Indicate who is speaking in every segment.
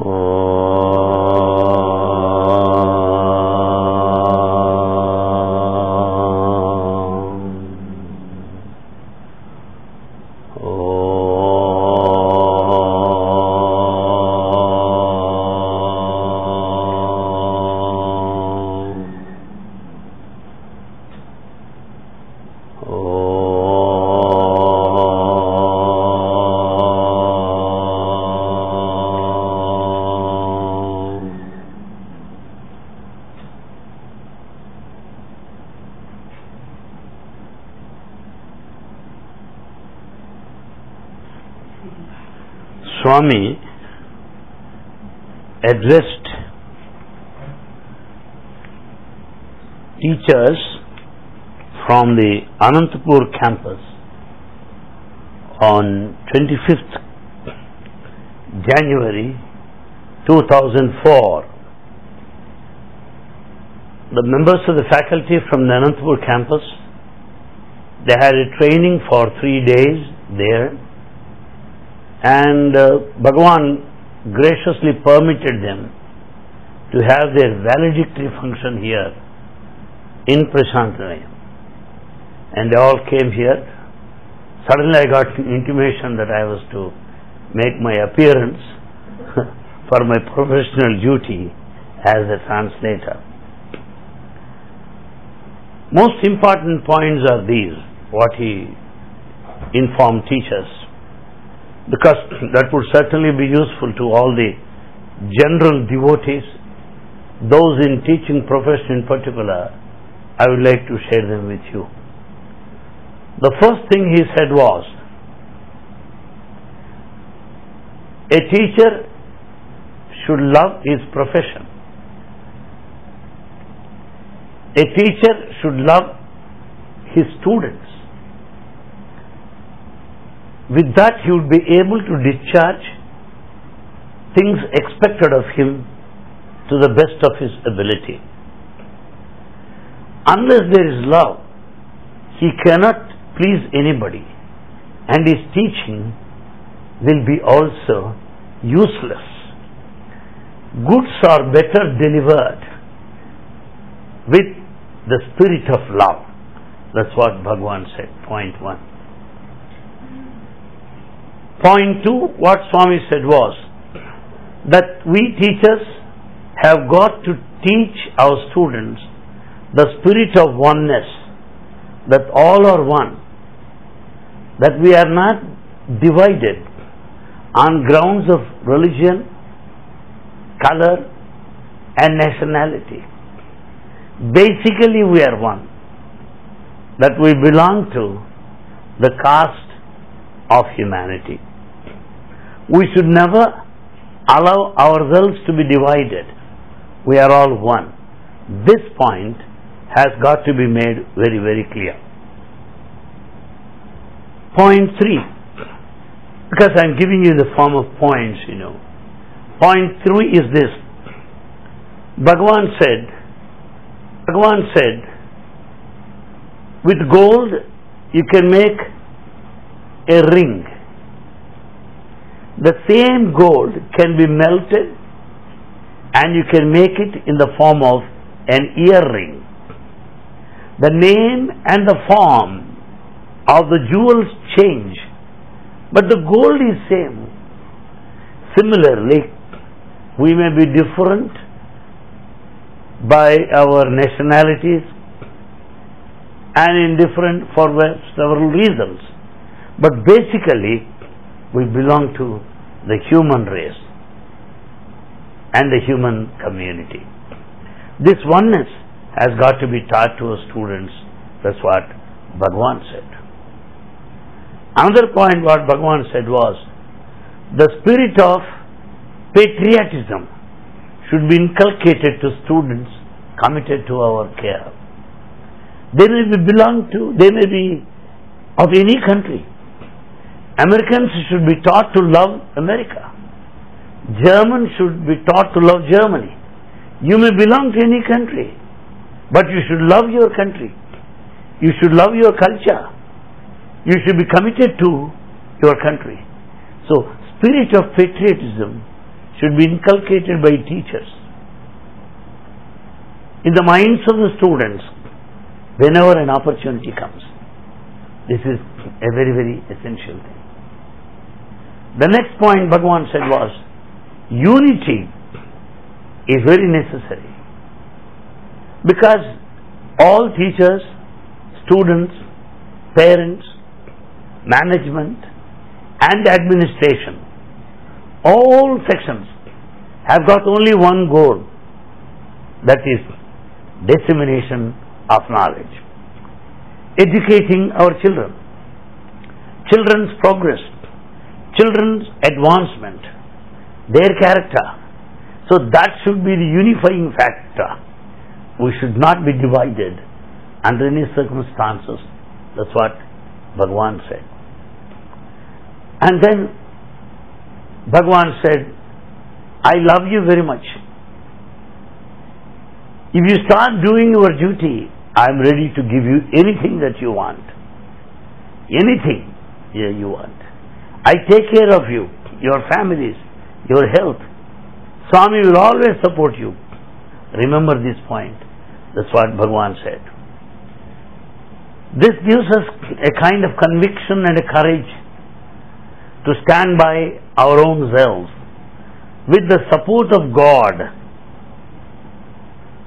Speaker 1: Oh. Swami addressed teachers from the Anantapur campus on 25th January 2004. The members of the faculty from the Anantapur campus, they had a training for three days there and uh, Bhagavan graciously permitted them to have their valedictory function here in Prasanthi Nilayam. And they all came here. Suddenly I got intimation that I was to make my appearance for my professional duty as a translator. Most important points are these, what he informed teachers because that would certainly be useful to all the general devotees, those in teaching profession in particular, I would like to share them with you. The first thing he said was, a teacher should love his profession. A teacher should love his students with that he would be able to discharge things expected of him to the best of his ability. Unless there is love, he cannot please anybody, and his teaching will be also useless. Goods are better delivered with the spirit of love. That's what Bhagavan said, point one. Point two, what Swami said was that we teachers have got to teach our students the spirit of oneness, that all are one, that we are not divided on grounds of religion, color, and nationality. Basically, we are one, that we belong to the caste of humanity. We should never allow ourselves to be divided. We are all one. This point has got to be made very, very clear. Point three, because I'm giving you the form of points, you know. Point three is this. Bhagavan said, Bhagavan said, with gold you can make a ring. The same gold can be melted and you can make it in the form of an earring. The name and the form of the jewels change, but the gold is same. Similarly, we may be different by our nationalities and in different for several reasons. But basically, we belong to the human race and the human community. This oneness has got to be taught to our students. That's what Bhagavan said. Another point what Bhagavan said was the spirit of patriotism should be inculcated to students committed to our care. They may be belong to, they may be of any country. Americans should be taught to love America. Germans should be taught to love Germany. You may belong to any country, but you should love your country. You should love your culture. You should be committed to your country. So, spirit of patriotism should be inculcated by teachers in the minds of the students whenever an opportunity comes. This is a very, very essential thing. The next point Bhagavan said was unity is very necessary. Because all teachers, students, parents, management, and administration, all sections have got only one goal that is dissemination of knowledge, educating our children, children's progress, children's advancement, their character. So that should be the unifying factor. We should not be divided under any circumstances. That's what Bhagwan said. And then Bhagwan said, I love you very much. If you start doing your duty, I am ready to give you anything that you want. Anything you want. I take care of you, your families, your health. Swami will always support you. Remember this point. That's what Bhagwan said. This gives us a kind of conviction and a courage to stand by our own selves with the support of God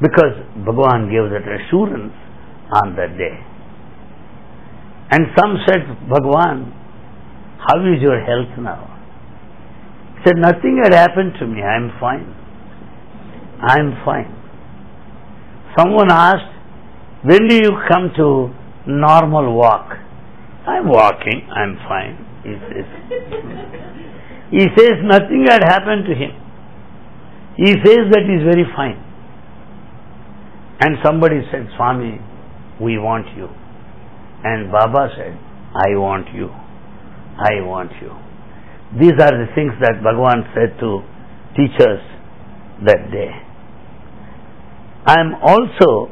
Speaker 1: because Bhagavan gave that assurance on that day. And some said, Bhagavan, how is your health now? He said, Nothing had happened to me. I am fine. I am fine. Someone asked, When do you come to normal walk? I'm walking. I'm fine. He says. he says nothing had happened to him. He says that he's very fine. And somebody said, Swami, we want you. And Baba said, I want you. I want you. These are the things that Bhagavan said to teachers that day. I am also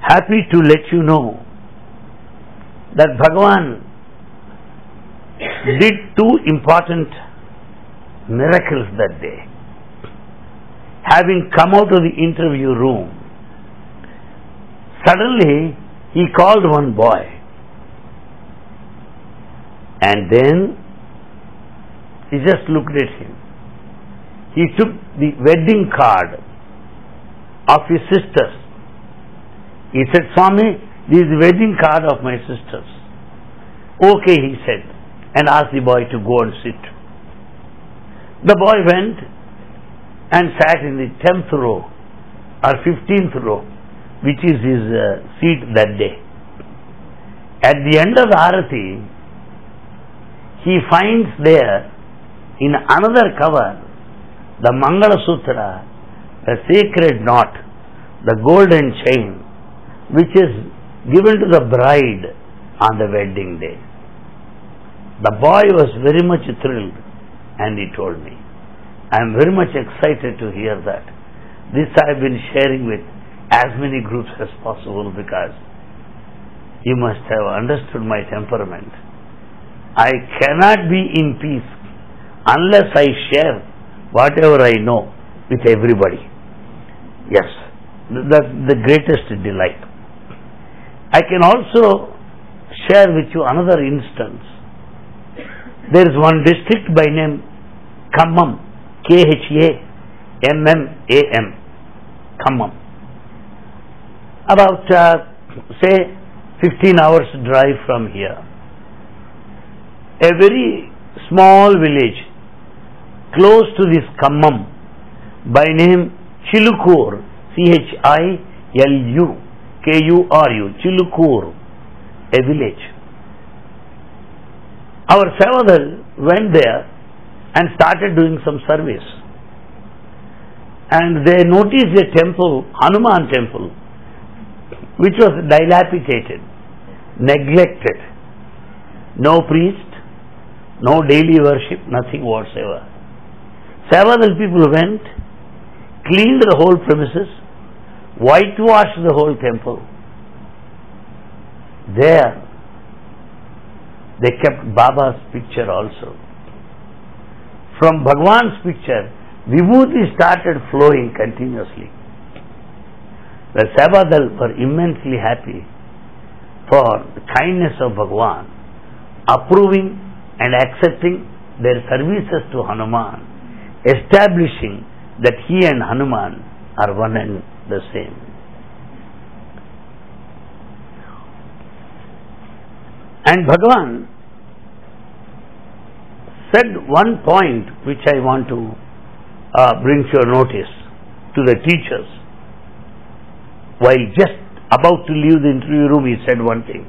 Speaker 1: happy to let you know that Bhagavan did two important miracles that day having come out of the interview room, suddenly he called one boy. And then he just looked at him. He took the wedding card of his sisters. He said, Swami, this is the wedding card of my sisters. Okay, he said, and asked the boy to go and sit. The boy went and sat in the 10th row or 15th row, which is his uh, seat that day. At the end of the Arati, he finds there in another cover the Mangala Sutra, the sacred knot, the golden chain, which is given to the bride on the wedding day. The boy was very much thrilled and he told me. I am very much excited to hear that. This I have been sharing with as many groups as possible because you must have understood my temperament. I cannot be in peace unless I share whatever I know with everybody. Yes, that's the greatest delight. I can also share with you another instance. There is one district by name Khammam K-H-A-M-M-A-M, Khammam. About, uh, say, 15 hours drive from here. A very small village close to this Khammam by name Chilukur, C-H-I-L-U, K-U-R-U, Chilukur, a village. Our Seva Dal went there and started doing some service. And they noticed a temple, Hanuman temple, which was dilapidated, neglected. No priest, no daily worship, nothing whatsoever. Several people went, cleaned the whole premises, whitewashed the whole temple. There, they kept Baba's picture also from Bhagwan's picture, Vibhuti started flowing continuously. The Seva Dal were immensely happy for the kindness of Bhagwan, approving and accepting their services to Hanuman, establishing that he and Hanuman are one and the same. And Bhagavan said one point which I want to uh, bring to your notice to the teachers. While just about to leave the interview room, he said one thing.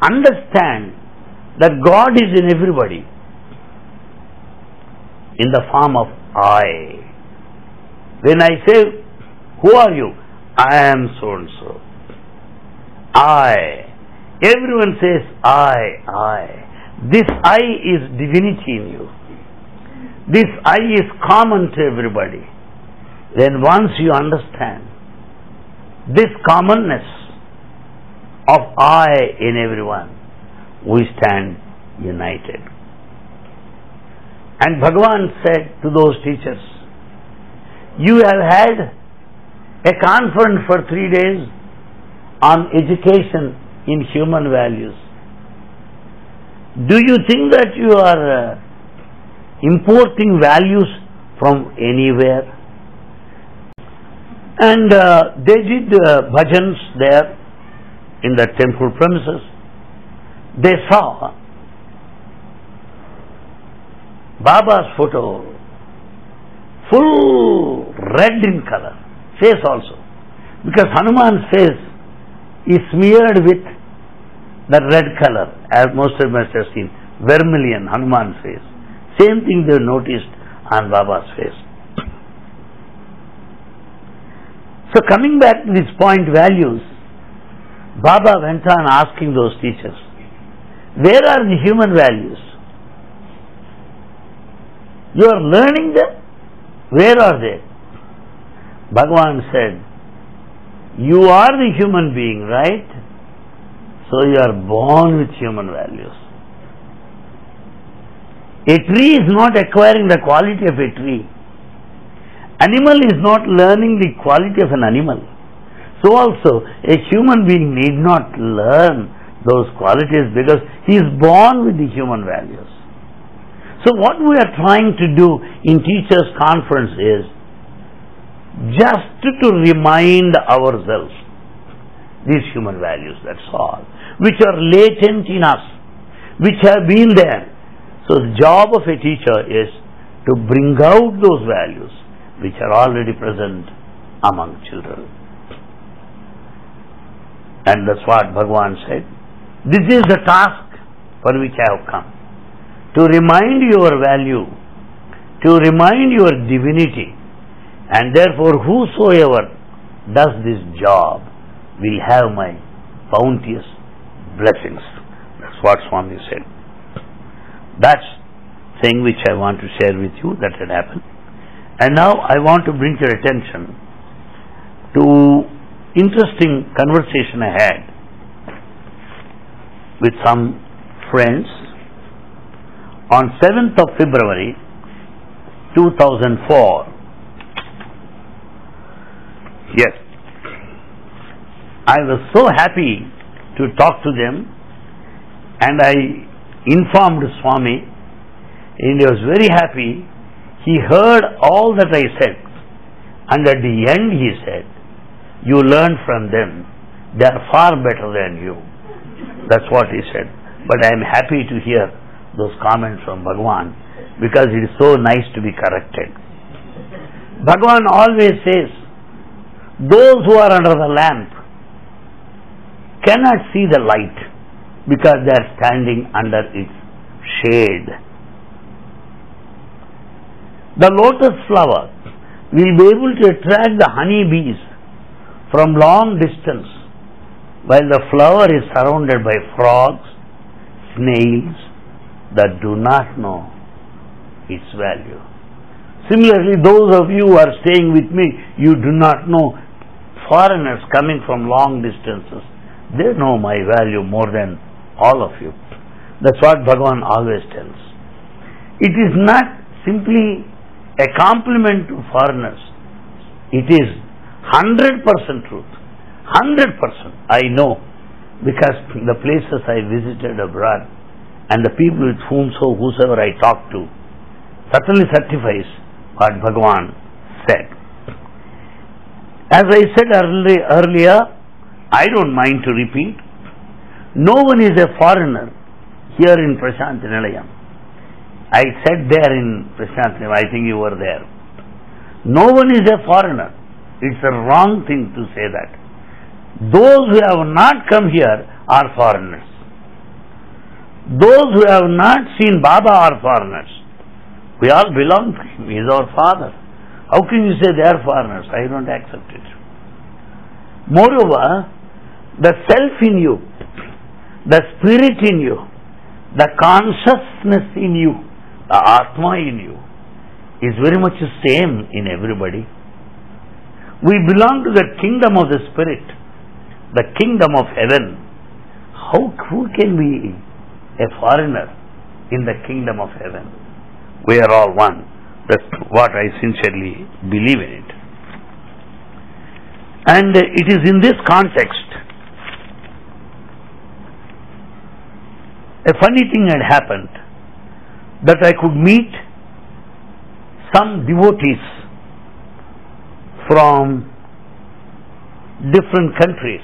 Speaker 1: Understand that God is in everybody in the form of I. When I say, Who are you? I am so and so. I. Everyone says, I, I. This I is divinity in you. This I is common to everybody. Then once you understand this commonness of I in everyone, we stand united. And Bhagavan said to those teachers, You have had a conference for three days on education in human values. Do you think that you are uh, importing values from anywhere? And uh, they did uh, bhajans there in the temple premises. They saw Baba's photo full red in color, face also. Because Hanuman's face is smeared with the red color, as most of us have seen, vermilion, Hanuman's face. Same thing they noticed on Baba's face. So coming back to this point values, Baba went on asking those teachers, where are the human values? You are learning them? Where are they? Bhagavan said, You are the human being, right? So you are born with human values. A tree is not acquiring the quality of a tree. Animal is not learning the quality of an animal. So also, a human being need not learn those qualities because he is born with the human values. So what we are trying to do in teachers conference is just to remind ourselves these human values, that's all, which are latent in us, which have been there. So the job of a teacher is to bring out those values which are already present among children. And that's what Bhagavan said. This is the task for which I have come to remind your value, to remind your divinity, and therefore whosoever does this job will have my bounteous blessings. That's what Swami said. That's thing which I want to share with you that had happened. And now I want to bring your attention to interesting conversation I had with some friends on 7th of February 2004. Yes, I was so happy to talk to them and I informed Swami and he was very happy. He heard all that I said and at the end he said, you learn from them. They are far better than you. That's what he said. But I am happy to hear those comments from Bhagwan because it is so nice to be corrected. Bhagwan always says, those who are under the lamp cannot see the light because they are standing under its shade. The lotus flower will be able to attract the honey bees from long distance while the flower is surrounded by frogs, snails, that do not know its value. Similarly, those of you who are staying with me, you do not know foreigners coming from long distances. They know my value more than all of you. That's what Bhagavan always tells. It is not simply a compliment to foreigners. It is 100% truth. 100%. I know because the places I visited abroad and the people with whom so whosoever I talked to certainly certifies what Bhagavan said. As I said early, earlier, I don't mind to repeat, no one is a foreigner here in Prasanthi Nilayam. I said there in Prasanthi Nilayam, I think you were there. No one is a foreigner. It's a wrong thing to say that. Those who have not come here are foreigners. Those who have not seen Baba are foreigners. We all belong to him. He is our father. How can you say they are foreigners? I don't accept it. Moreover, the self in you, the spirit in you, the consciousness in you, the Atma in you, is very much the same in everybody. We belong to the kingdom of the spirit, the kingdom of heaven. How who can be a foreigner in the kingdom of heaven? We are all one. That's what I sincerely believe in it. And it is in this context a funny thing had happened that I could meet some devotees from different countries.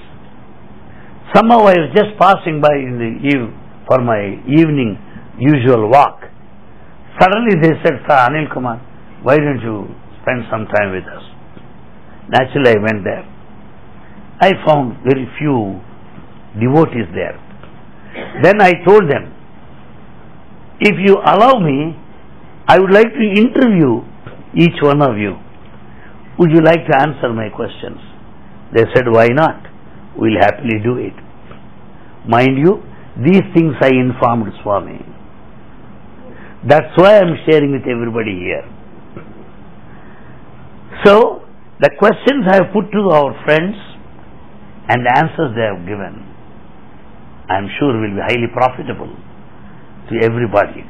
Speaker 1: Somehow I was just passing by in the eve for my evening usual walk. Suddenly they said, Sir Anil Kumar, why don't you spend some time with us? Naturally I went there. I found very few devotees there. Then I told them, if you allow me, I would like to interview each one of you. Would you like to answer my questions? They said, why not? We'll happily do it. Mind you, these things I informed Swami. That's why I'm sharing with everybody here. So, the questions I have put to our friends and the answers they have given, I'm sure will be highly profitable to everybody.